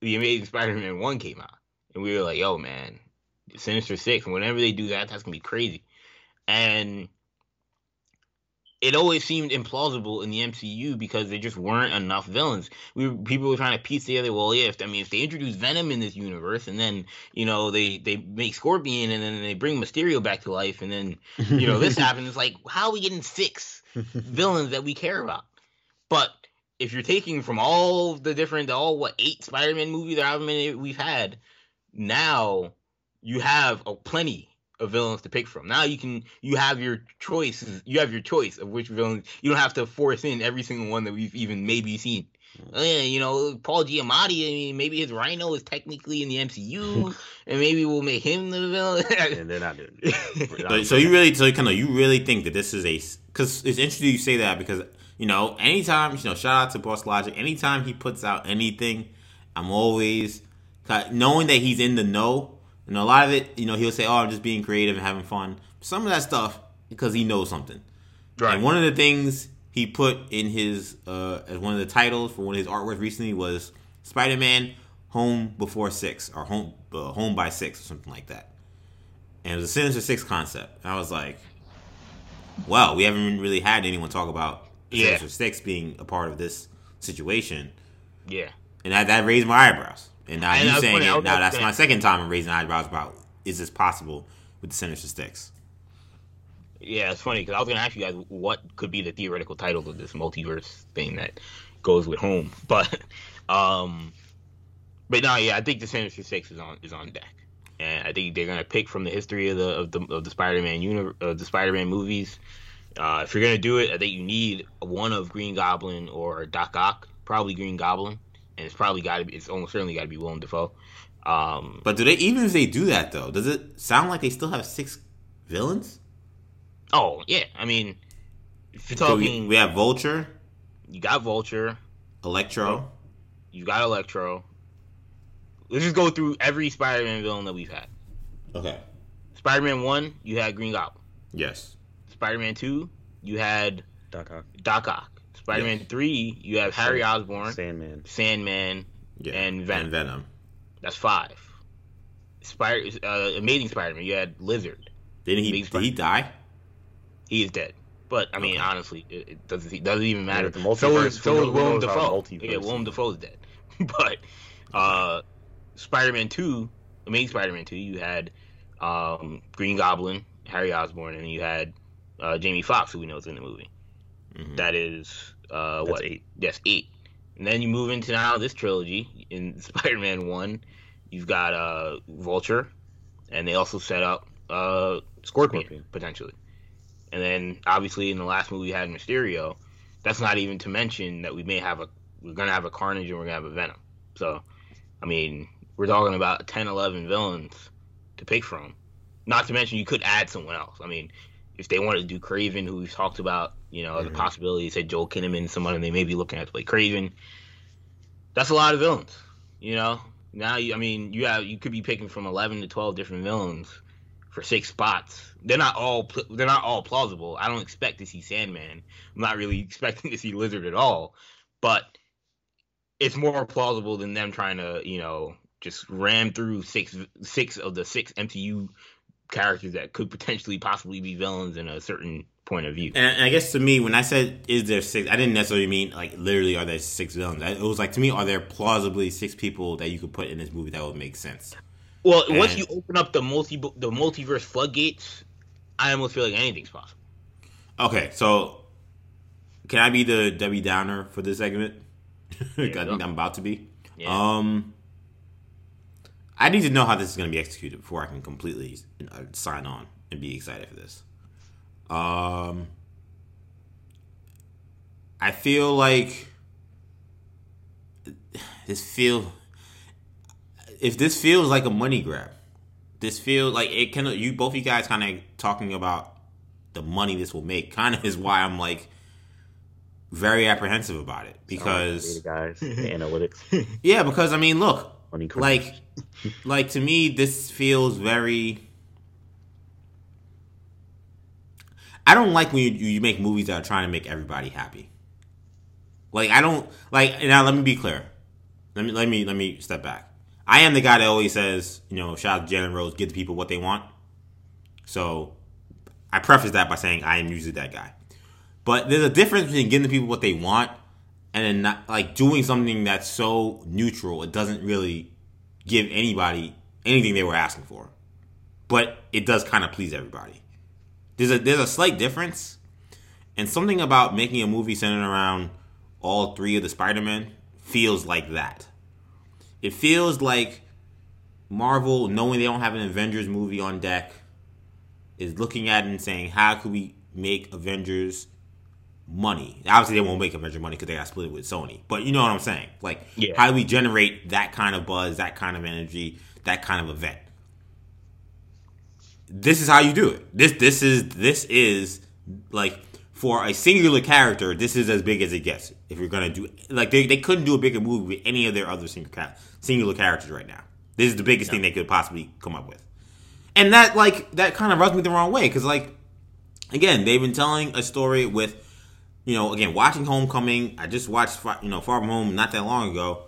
the Amazing Spider-Man one came out, and we were like, "Yo, man, Sinister Six, and whenever they do that, that's gonna be crazy." And it always seemed implausible in the MCU because there just weren't enough villains. We people were trying to piece together. Well, yeah, if I mean, if they introduce Venom in this universe, and then you know they they make Scorpion, and then they bring Mysterio back to life, and then you know this happens. It's like how are we getting six villains that we care about? But if you're taking from all the different, all what eight Spider-Man movies that however many we've had, now you have a plenty of villains to pick from. Now you can you have your choices. You have your choice of which villains. You don't have to force in every single one that we've even maybe seen. Uh, you know, Paul Giamatti. I mean, maybe his Rhino is technically in the MCU, and maybe we'll make him the villain. and they're not doing. It. so, you really, so kind of, you really think that this is a? Because it's interesting you say that because you know, anytime you know, shout out to Boss Logic. Anytime he puts out anything, I'm always knowing that he's in the know and a lot of it, you know, he'll say, "Oh, I'm just being creative and having fun." Some of that stuff because he knows something. Right. And one of the things he put in his uh, as one of the titles for one of his artworks recently was Spider-Man Home Before Six or Home uh, Home by Six or something like that. And it was a Sinister Six concept. And I was like, "Wow, we haven't really had anyone talk about yeah. Sinister Six being a part of this situation." Yeah. And that, that raised my eyebrows. And now and you saying it. Now that's my second time I'm raising eyebrows about is this possible with the Sinister Six? Yeah, it's funny because I was gonna ask you guys what could be the theoretical title of this multiverse thing that goes with home, but um, but no, yeah, I think the Sinister Six is on is on deck, and I think they're gonna pick from the history of the of the of the Spider-Man universe, of the Spider-Man movies. Uh, if you're gonna do it, I think you need one of Green Goblin or Doc Ock, probably Green Goblin and it's probably got to be. It's almost certainly got to be Willem Dafoe. Um, but do they even if they do that though? Does it sound like they still have six villains? Oh yeah, I mean, if you're talking, so we, we, have Vulture. You got Vulture. Electro. You got Electro. Let's just go through every Spider-Man villain that we've had. Okay. Spider-Man one, you had Green Goblin. Yes. Spider-Man two, you had Doc Ock. Doc Ock. Spider-Man yes. three, you have Harry Osborn, Sandman, Sandman, yeah. and Venom. And Venom. That's five. Spider, uh, Amazing Spider-Man, you had Lizard. Didn't he? Did he die? He is dead. But I mean, okay. honestly, it, it, doesn't it doesn't even matter. Yeah, so is so is Willem Dafoe. Yeah, Willem Dafoe's dead. but uh, Spider-Man two, Amazing Spider-Man two, you had um, Green Goblin, Harry Osborn, and you had uh, Jamie Foxx, who we know is in the movie. Mm-hmm. That is uh, what eight? Yes, eight. And then you move into now this trilogy in Spider-Man One. You've got uh, Vulture, and they also set up uh, Scorpion, Scorpion, potentially. And then obviously in the last movie we had Mysterio. That's not even to mention that we may have a we're gonna have a Carnage and we're gonna have a Venom. So, I mean, we're talking about 10, 11 villains to pick from. Not to mention you could add someone else. I mean, if they wanted to do Kraven, who we've talked about, you know, mm-hmm. the possibility, said Joel Kinnaman, someone they may be looking at to play Kraven. That's a lot of villains, you know. Now, you, I mean, you have you could be picking from eleven to twelve different villains for six spots. They're not all they're not all plausible. I don't expect to see Sandman. I'm not really expecting to see Lizard at all, but it's more plausible than them trying to, you know, just ram through six six of the six MCU characters that could potentially possibly be villains in a certain point of view. And I guess to me, when I said is there six, I didn't necessarily mean like literally are there six villains. It was like to me, are there plausibly six people that you could put in this movie that would make sense? Well, and, once you open up the multi the multiverse floodgates, I almost feel like anything's possible. Okay, so can I be the Debbie Downer for this segment? I think I'm about to be. Yeah. Um, I need to know how this is going to be executed before I can completely sign on and be excited for this. Um, I feel like this feel if this feels like a money grab, this feels like it can. You both you guys kind of talking about the money this will make. Kind of is why I'm like, very apprehensive about it because guys, analytics. yeah, because I mean, look, Like, like to me, this feels very. I don't like when you, you make movies that are trying to make everybody happy. Like I don't like now. Let me be clear. Let me let me let me step back. I am the guy that always says, you know, shout out to Jalen Rose, give the people what they want. So I preface that by saying I am usually that guy. But there's a difference between giving the people what they want and then not like doing something that's so neutral it doesn't really give anybody anything they were asking for. But it does kind of please everybody. There's a there's a slight difference. And something about making a movie centered around all three of the Spider-Men feels like that. It feels like Marvel, knowing they don't have an Avengers movie on deck, is looking at it and saying, "How could we make Avengers money?" Obviously, they won't make Avengers money because they got split with Sony. But you know what I'm saying? Like, Yeah. how do we generate that kind of buzz, that kind of energy, that kind of event? This is how you do it. This this is this is like for a singular character, this is as big as it gets. If you're gonna do like they, they couldn't do a bigger movie with any of their other single singular characters right now. This is the biggest thing they could possibly come up with, and that like that kind of rubs me the wrong way because like again they've been telling a story with you know again watching Homecoming. I just watched you know Far From Home not that long ago.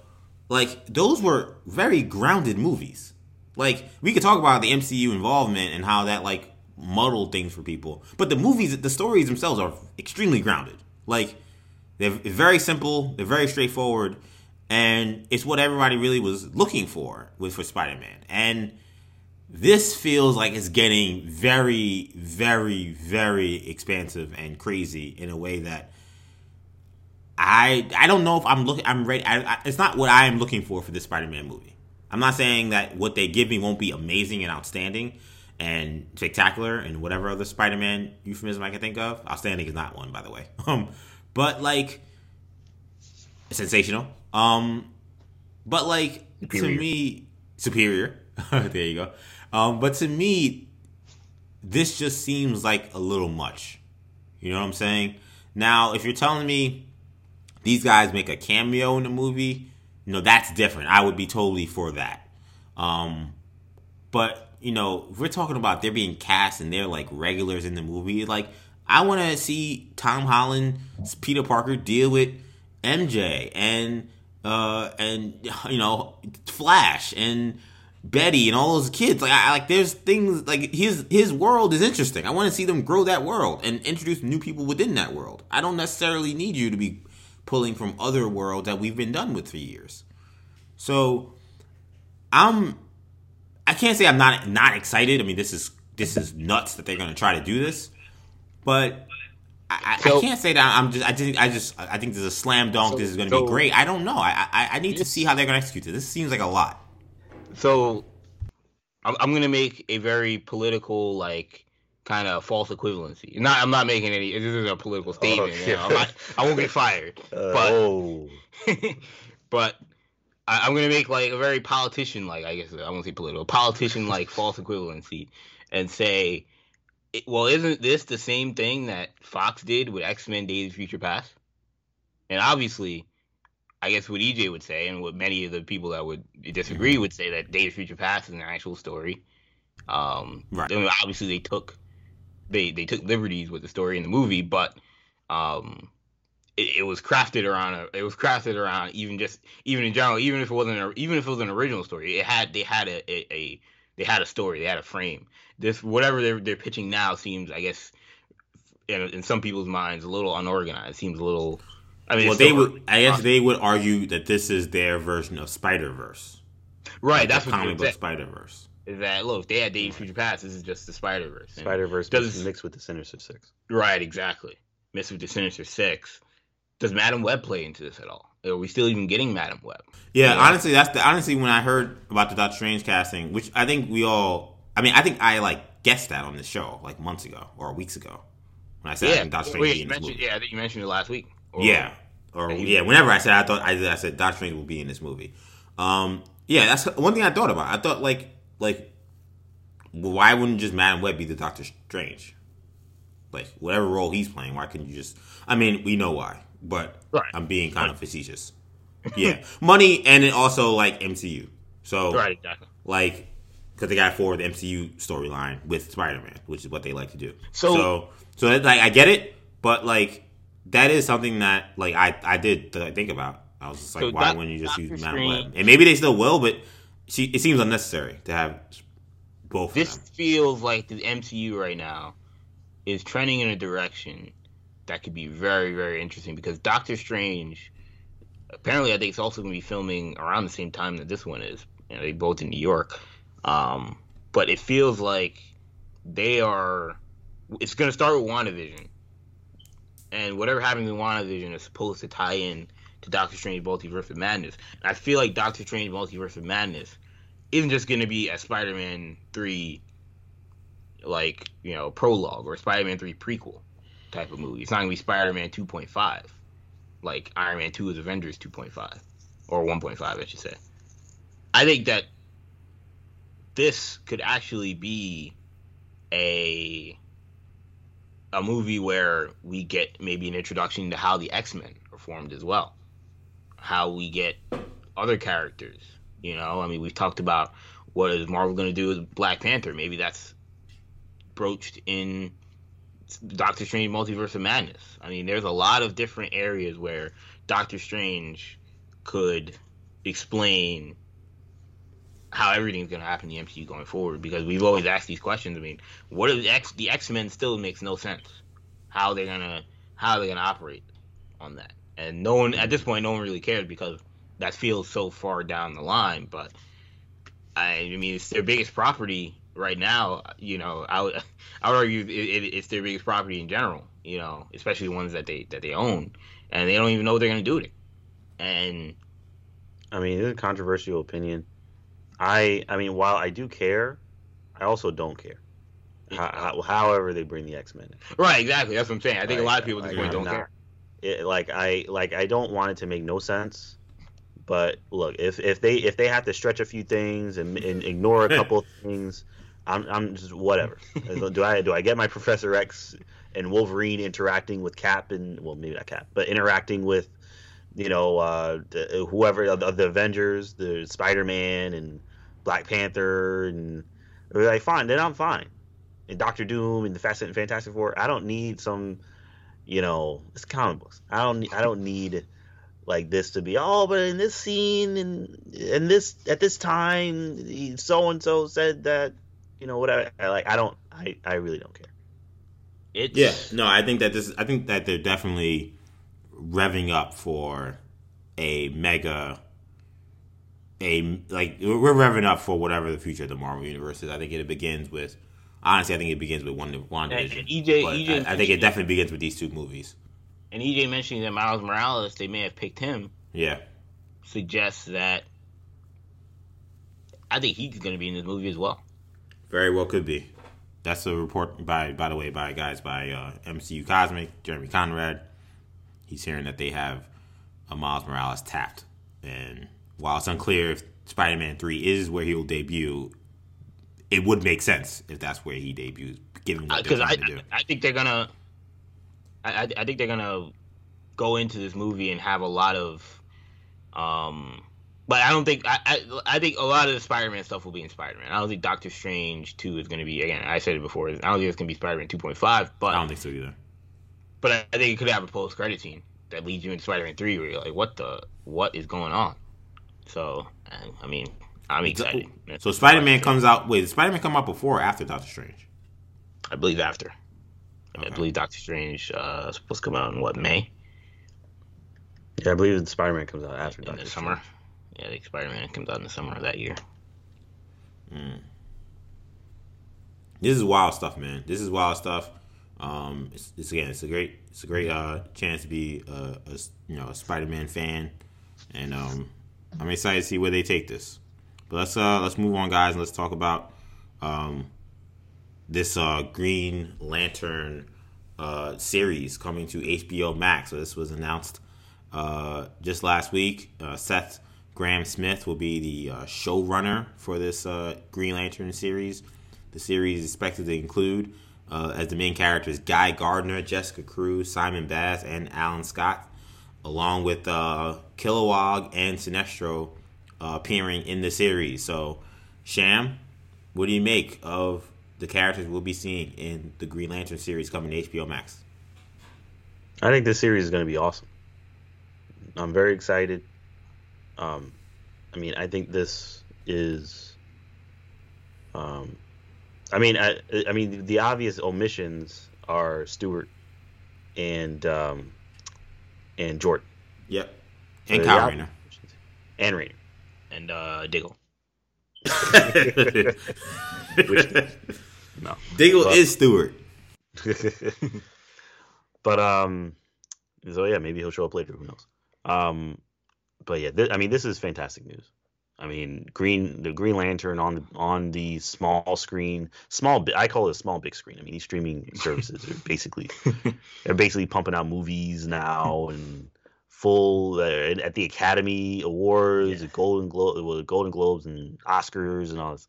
Like those were very grounded movies. Like we could talk about the MCU involvement and how that like muddled things for people, but the movies, the stories themselves are extremely grounded. Like they're very simple, they're very straightforward, and it's what everybody really was looking for with for Spider-Man. And this feels like it's getting very, very, very expansive and crazy in a way that I I don't know if I'm looking. I'm ready. I, I, it's not what I am looking for for this Spider-Man movie. I'm not saying that what they give me won't be amazing and outstanding and spectacular and whatever other Spider-Man euphemism I can think of. Outstanding is not one, by the way. Um, but like sensational. Um, but like Superior. to me, superior. there you go. Um, but to me, this just seems like a little much. You know what I'm saying? Now, if you're telling me these guys make a cameo in the movie, you know, that's different. I would be totally for that. Um, but, you know, we're talking about they're being cast and they're like regulars in the movie, like, I want to see Tom Holland, Peter Parker deal with MJ and, uh, and, you know, Flash and, Betty and all those kids. Like I like there's things like his his world is interesting. I want to see them grow that world and introduce new people within that world. I don't necessarily need you to be pulling from other worlds that we've been done with for years. So I'm I can't say I'm not not excited. I mean this is this is nuts that they're gonna try to do this. But I, I, I can't say that I'm just I just I just I think this is a slam dunk. this is gonna so- be great. I don't know. I I, I need to see how they're gonna execute this. This seems like a lot. So, I'm, I'm gonna make a very political, like, kind of false equivalency. Not, I'm not making any. This is a political statement. you know, I'm not, I won't get fired. Uh, But- oh, but I, I'm gonna make like a very politician, like I guess I won't say political, politician like false equivalency, and say, it, well, isn't this the same thing that Fox did with X Men: Days of Future Past? And obviously, I guess what EJ would say, and what many of the people that would disagree would say that Days of Future Past is an actual story. Um, Right. I mean, obviously, they took they they took liberties with the story in the movie, but um, it, it was crafted around a, it was crafted around even just even in general, even if it wasn't a, even if it was an original story, it had they had a, a, a they had a story, they had a frame. This whatever they're they're pitching now seems, I guess, in, in some people's minds, a little unorganized. Seems a little. I mean, well, they would. I guess they would argue that this is their version of Spider Verse, right. That's the what comic they book said. Spider Verse. Is that look? They had Days of Future Past. This is just the Spider Verse. Spider Verse does mix with the Sinister Six. Right, exactly. Mixed with the Sinister Six. Does Madame Web play into this at all? Are we still even getting Madame Web? Yeah, Yeah. honestly, that's the honestly when I heard about the Doctor Strange casting, which I think we all. I mean, I think I like guessed that on this show like months ago or weeks ago when I said I think Doctor Strange Wait, would in this mentioned, movie. yeah, I think you mentioned it last week. Or- Yeah, or Yeah, whenever I said I thought I, I said Doctor Strange will be in this movie. Um, yeah, that's one thing I thought about. I thought like like why wouldn't just Madame Web be the Doctor Strange? Like whatever role he's playing, why couldn't you just? I mean, we know why. but Right. I'm being kind of facetious. Yeah, money and then also like MCU. So Right, exactly. like because they got forward the MCU storyline with Spider-Man, which is what they like to do. So- so so like I get it, but like that is something that like I I did think about. I was just like, So why Doc- wouldn't you just use Madame Web? And maybe they still will, but she, it seems unnecessary to have both This of them. feels like the MCU right now is trending in a direction that could be very, very interesting because Doctor Strange, apparently, I think it's also going to be filming around the same time that this one is. You know, they both in New York, um, but it feels like they are. It's going to start with WandaVision, and whatever happens in WandaVision is supposed to tie in to Doctor Strange Multiverse of Madness. And I feel like Doctor Strange Multiverse of Madness isn't just going to be a Spider-Man 3 like, you know, prologue or Spider-Man 3 prequel type of movie. It's not going to be Spider-Man 2.5 like Iron Man 2 is Avengers 2.5 or 1.5 I should say. I think that this could actually be a a movie where we get maybe an introduction to how the X-Men are formed as well. How we get other characters, you know? I mean, we've talked about what is Marvel going to do with Black Panther? Maybe that's broached in Doctor Strange Multiverse of Madness. I mean, there's a lot of different areas where Doctor Strange could explain how everything's going to happen in the MCU going forward because we've always asked these questions. I mean, what the X the X-Men still makes no sense. How they're to how they're to operate on that. And no one at this point no one really cares because that feels so far down the line, but I, I mean, it's their biggest property right now. You know, I would, I would argue it, it, it's their biggest property in general. You know, especially the ones that they that they own, and they don't even know what they're gonna do with it. And I mean, it's a controversial opinion. I I mean, while I do care, I also don't care. How, how, however, they bring the X Men. right, exactly. That's what I'm saying. I think a lot of people at this like, point don't not- care. It, like I like I don't want it to make no sense. But look, if if they if they have to stretch a few things and, and ignore a couple things, I'm I'm just whatever. do I do I get my Professor X and Wolverine interacting with Cap and well maybe not Cap, but interacting with you know uh, the, whoever of the, the Avengers, the Spider Man and Black Panther and they're like fine, then I'm fine. And Doctor Doom and the Fast and Fantastic Four, I don't need some you know, it's comic books. I don't I don't need like this to be oh, but in this scene and and this at this time, so and so said that, you know, whatever. I, like I don't, I I really don't care. It's Yeah, no, I think that this. I think that they're definitely revving up for a mega. A like we're revving up for whatever the future of the Marvel universe is. I think it begins with. Honestly, I think it begins with one one division. EJ EJ I, I think it definitely begins with these two movies. and EJ mentioning that Miles Morales, they may have picked him, Yeah, suggests that I think he's going to be in this movie as well. very well could be. That's a report by by the way by guys by uh, MCU Cosmic Jeremy Conrad. He's hearing that they have a Miles Morales tapped, and while it's unclear if Spider-Man Three is where he will debut, it would make sense if that's where he debuts, given what they're Because I, to do. I, think they're gonna, I, I- I think they're gonna go into this movie and have a lot of, um, but I don't think I, I, I think a lot of the Spider-Man stuff will be in Spider-Man. I don't think Doctor Strange two is gonna be again. I said it before. I don't think it's gonna be Spider-Man two point five, but I don't think so either. but I, I think it could have a post-credit scene that leads you into Spider-Man three, where you're like, what the, what is going on? So I, I mean, I'm excited. So Spider-Man comes out. Wait, Spider-Man come out before or after Doctor Strange? I believe after. I believe Doctor Strange uh, is supposed to come out in what May Yeah, I believe Spider Man comes out after in Doctor the summer. Yeah, I think Spider Man comes out in the summer of that year. Mm. This is wild stuff, man. This is wild stuff. Um, it's, it's again, it's a great, it's a great uh, chance to be a, a you know a Spider-Man fan, and um, I'm excited to see where they take this. But let's uh, let's move on, guys, and let's talk about um, this uh, Green Lantern uh, series coming to HBO Max. So this was announced uh, just last week. Uh, Seth Grahame-Smith will be the uh, showrunner for this uh, Green Lantern series. The series is expected to include uh, as the main characters Guy Gardner, Jessica Cruz, Simon Baz, and Alan Scott. Along with uh, Kilowog and Sinestro uh, appearing in the series. So, Sham, what do you make of the characters we'll be seeing in the Green Lantern series coming to HBO Max? I think this series is going to be awesome. I'm very excited. Um, I mean, I think this is. Um, I mean, I, I mean, the obvious omissions are Stewart and um, and Jordan. Yep. And So Kyle the Rayner. And Rayner. And uh, Diggle. No. Diggle But- is Stewart. but um, so yeah, maybe he'll show up later. Who knows? Um, but yeah, th- I mean, this is fantastic news. I mean, Green the Green Lantern on the on the small screen, small. I call it a small big screen. I mean, these streaming services are basically they're basically pumping out movies now and full uh, at the Academy Awards, Yeah. Golden Globe, well, Golden Globes and Oscars and all this.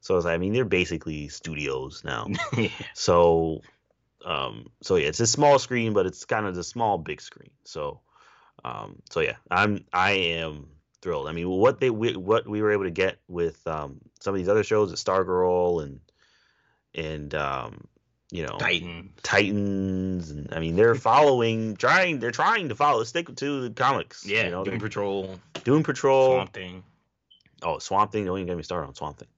So it's like, I mean, they're basically studios now. yeah. So, um, so yeah, it's a small screen, but it's kind of the small big screen. So, um, so yeah, I'm I am thrilled. I mean, what they we, what we were able to get with um, some of these other shows, at Stargirl and and um, you know Titan. Titans, and I mean they're following, trying they're trying to follow stick to the comics. Yeah. you know, Doom Patrol. doing Patrol. Swamp Thing. Oh, Swamp Thing. Don't even get me started on Swamp Thing.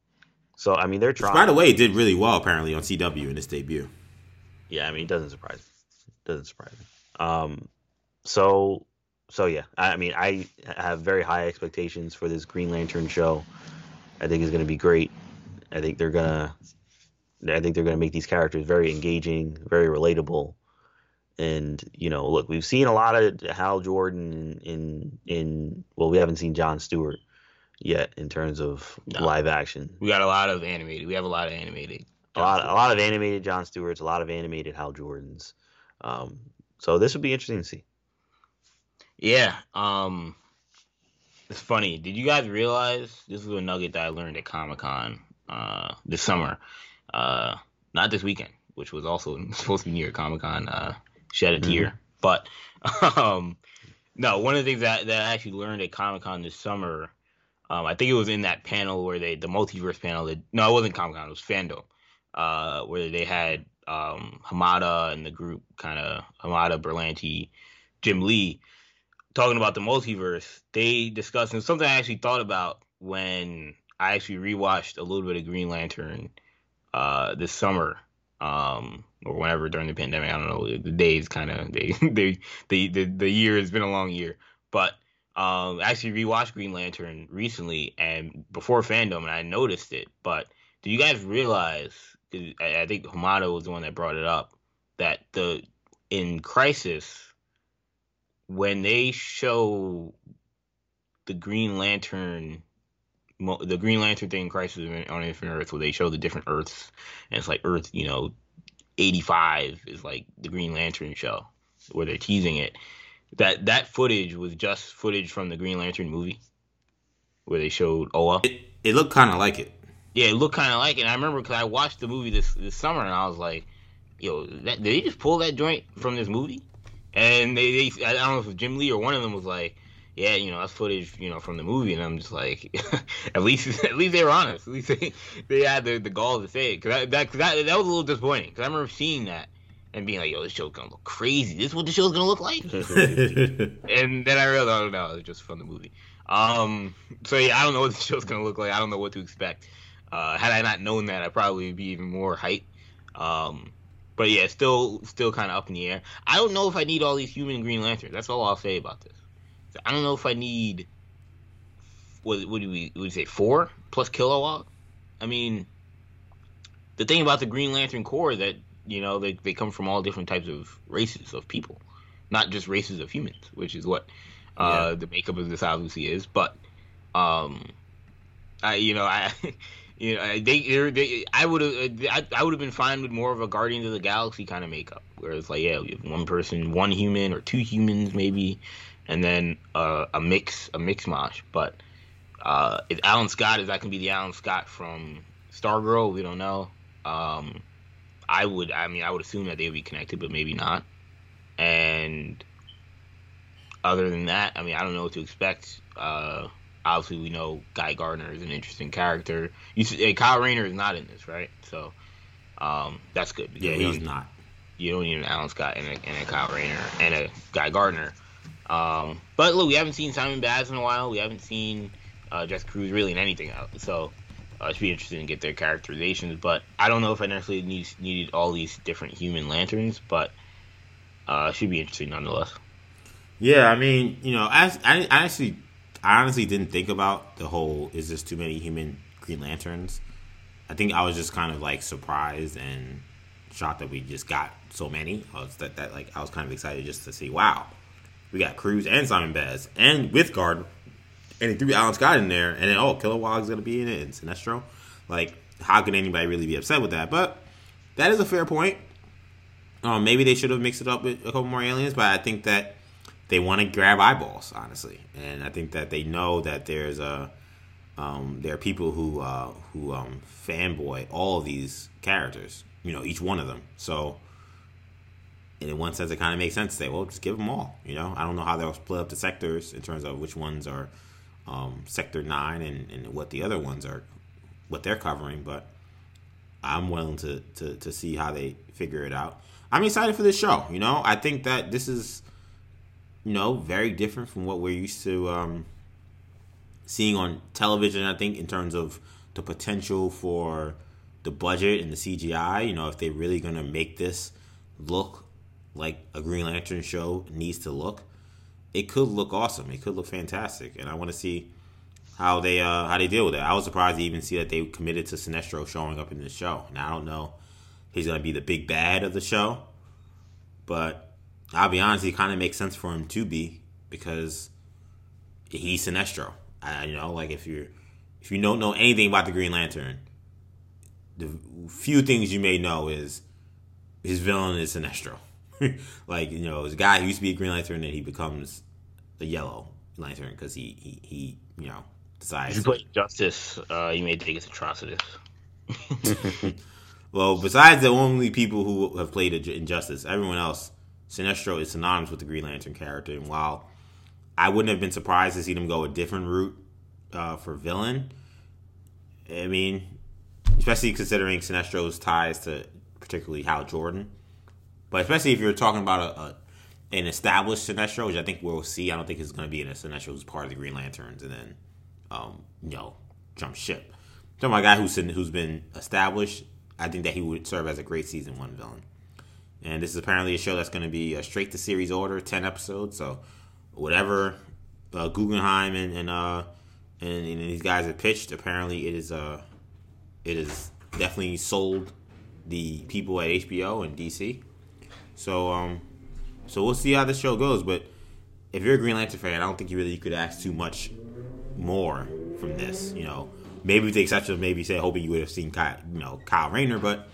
So I mean they're trying. By the way, it did really well apparently on CW in its debut. Yeah, I mean, it doesn't surprise me. doesn't surprise me. Um, so, so yeah, I, mean, I have very high expectations for this Green Lantern show. I think it's going to be great. I think they're gonna, I think they're gonna make these characters very engaging, very relatable. And you know, look, we've seen a lot of Hal Jordan in in well, we haven't seen John Stewart yet in terms of No. live action. We got a lot of animated. We have a lot of animated. a lot, a lot of animated John Stewart's, a lot of animated Hal Jordans. Um, so this would be interesting to see. Yeah. Um, it's funny. Did you guys realize this is a nugget that I learned at Comic Con uh, this summer? Uh, not this weekend, which was also supposed to be near Comic Con. Uh, shed a tear, but um, no. One of the things that that I actually learned at Comic Con this summer, um, I think it was in that panel where they the multiverse panel. That no, it wasn't Comic Con. It was FanDome, uh, where they had um, Hamada and the group kind of Hamada, Berlanti, Jim Lee talking about the multiverse, they discussed and something I actually thought about when I actually rewatched a little bit of Green Lantern uh, this summer, um, or whenever during the pandemic. I don't know. The days kind of they they the, the the year has been a long year, but um, I actually rewatched Green Lantern recently and before FanDome, and I noticed it. But do you guys realize? I, I think Hamada was the one that brought it up that the in Crisis when they show the Green Lantern, the Green Lantern thing Crisis on Infinite Earth, where they show the different Earths, and it's like Earth, you know, 85 is like the Green Lantern show, where they're teasing it. That that footage was just footage from the Green Lantern movie, where they showed Oa. It, it looked kind of like it. Yeah, it looked kind of like it. And I remember because I watched the movie this this summer, and I was like, "Yo, that, did they just pull that joint from this movie?" And they, they, I don't know if it was Jim Lee or one of them was like, "Yeah, you know, that's footage, you know, from the movie." And I'm just like, at least, at least they were honest. At least they, they had the, the gall to say it. Because that, that, 'cause that, that was a little disappointing. Because I remember seeing that and being like, "Yo, this show's gonna look crazy. This is what the show's gonna look like." and then I realized, oh no, it's just from the movie. Um, so yeah, I don't know what the show's gonna look like. I don't know what to expect. Uh, had I not known that, I'd probably be even more hyped. Um, but yeah, still, still kind of up in the air. I don't know if I need all these human Green Lanterns. That's all I'll say about this. I don't know if I need. What, what do we would we say four plus Kilowog? I mean, the thing about the Green Lantern Corps is that you know they they come from all different types of races of people, not just races of humans, which is what uh, the makeup of this obviously is. But um, I you know I. You know, they, they I would have, I, I would have been fine with more of a Guardians of the Galaxy kind of makeup, where it's like, yeah, one person, one human, or two humans maybe, and then uh, a mix, a mix mosh. But uh, if Alan Scott is that can be the Alan Scott from Stargirl, we don't know. Um, I would, I mean, I would assume that they would be connected, but maybe not. And other than that, I mean, I don't know what to expect. Uh, obviously, we know Guy Gardner is an interesting character. You see, Kyle Rayner is not in this, right? So um, that's good. Yeah, he's not. You don't need an Alan Scott and a, and a Kyle Rayner and a Guy Gardner. Um, but look, we haven't seen Simon Baz in a while. We haven't seen uh, Jessica Cruz really in anything else. So uh, it should be interesting to get their characterizations. But I don't know if I necessarily need, needed all these different human lanterns, but uh, it should be interesting nonetheless. Yeah, I mean, you know, I, I, I actually, I honestly didn't think about the whole is this too many human Green Lanterns. I think I was just kind of like surprised and shocked that we just got so many. I was that, that like I was kind of excited just to see, wow, we got Cruz and Simon Baz and with guard, and he threw Alan Scott in there, and then oh, Kilowog's gonna be in it and Sinestro. Like, how can anybody really be upset with that? But that is a fair point. Um, maybe they should have mixed it up with a couple more aliens, but I think that they want to grab eyeballs, honestly, and I think that they know that there's a um, there are people who uh, who um, fanboy all of these characters, you know, each one of them. So, in one sense, it kind of makes sense to say, well, just give them all. You know, I don't know how they'll split up the sectors in terms of which ones are um, Sector Nine and, and what the other ones are, what they're covering, but I'm willing to, to to see how they figure it out. I'm excited for this show. You know, I think that this is, you know, very different from what we're used to um, seeing on television. I think in terms of the potential for the budget and the CGI. You know, if they're really gonna make this look like a Green Lantern show needs to look, it could look awesome. It could look fantastic, and I want to see how they uh, how they deal with it. I was surprised to even see that they committed to Sinestro showing up in the show. Now I don't know he's to be the big bad of the show. But I'll be honest, it kind of makes sense for him to be because he's Sinestro. I, you know, like if you're if you don't know anything about the Green Lantern, the few things you may know is his villain is Sinestro. like you know, this guy who used to be a Green Lantern and he becomes a Yellow Lantern because he, he he you know decides. If you play Justice, uh, you may take his atrocities. Well, besides the only people who have played Injustice, everyone else, Sinestro is synonymous with the Green Lantern character. And while I wouldn't have been surprised to see them go a different route uh, for villain, I mean, especially considering Sinestro's ties to particularly Hal Jordan, but especially if you're talking about a, a an established Sinestro, which I think we'll see. I don't think it's going to be an Sinestro who's part of the Green Lanterns and then, um, you know, jump ship. about a guy who's who's been established I think that he would serve as a great season one villain. And this is apparently a show that's going to be a straight to series order, ten episodes. So whatever uh, Guggenheim and and, uh, and, and these guys have pitched, apparently it is uh it is definitely sold the people at HBO and DC. So um so we'll see how the show goes. But if you're a Green Lantern fan, I don't think you really could ask too much more from this. You know, Maybe with the exception of maybe say hoping you would have seen Kyle, you know Kyle Rayner, but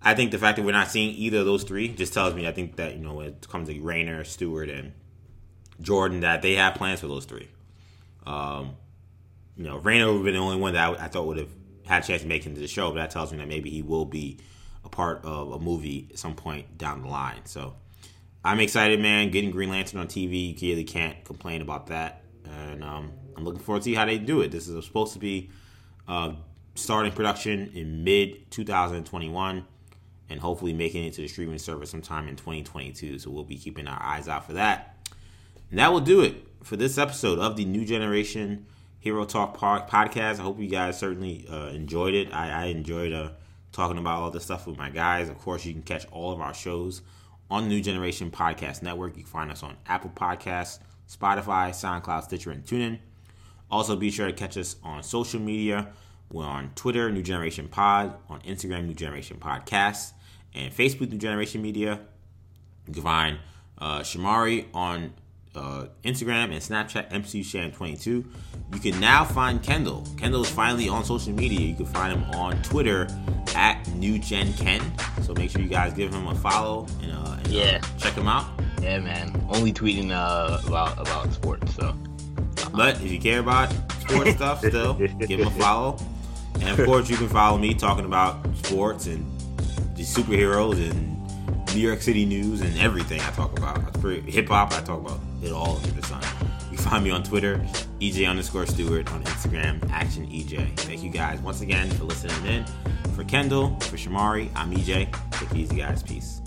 I think the fact that we're not seeing either of those three just tells me I think that you know when it comes to Rayner, Stewart, and Jordan that they have plans for those three. Um, you know, Rayner would have been the only one that I, I thought would have had a chance to make it into the show, but that tells me that maybe he will be a part of a movie at some point down the line. So I'm excited, man. Getting Green Lantern on TV, you really can't complain about that. And um, I'm looking forward to see how they do it. This is supposed to be uh, starting production in mid 2021 and hopefully making it to the streaming service sometime in 2022. So we'll be keeping our eyes out for that. And that will do it for this episode of the New Generation Hero Talk podcast. I hope you guys certainly uh, enjoyed it. I, I enjoyed uh, talking about all this stuff with my guys. Of course, you can catch all of our shows on the New Generation Podcast Network. You can find us on Apple Podcasts, Spotify, SoundCloud, Stitcher, and TuneIn. Also, be sure to catch us on social media. We're on Twitter, New Generation Pod, on Instagram, New Generation Podcast, and Facebook, New Generation Media. You can find uh, Shamari on uh, Instagram and Snapchat, MCSham22. You can now find Kendall. Kendall is finally on social media. You can find him on Twitter at NewGenKen. So make sure you guys give him a follow and, uh, and uh, yeah, check him out. Yeah, man. Only tweeting uh, about about sports. So but if you care about sports stuff, still give him a follow. And of course, you can follow me talking about sports and the superheroes and New York City news and everything I talk about. Hip hop, I talk about it'll all under the sun. You find me on Twitter, EJ underscore Stewart, on Instagram, Action EJ. Thank you guys once again for listening in. For Kendall, for Shamari, I'm EJ. Take it easy, guys. Peace.